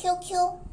qq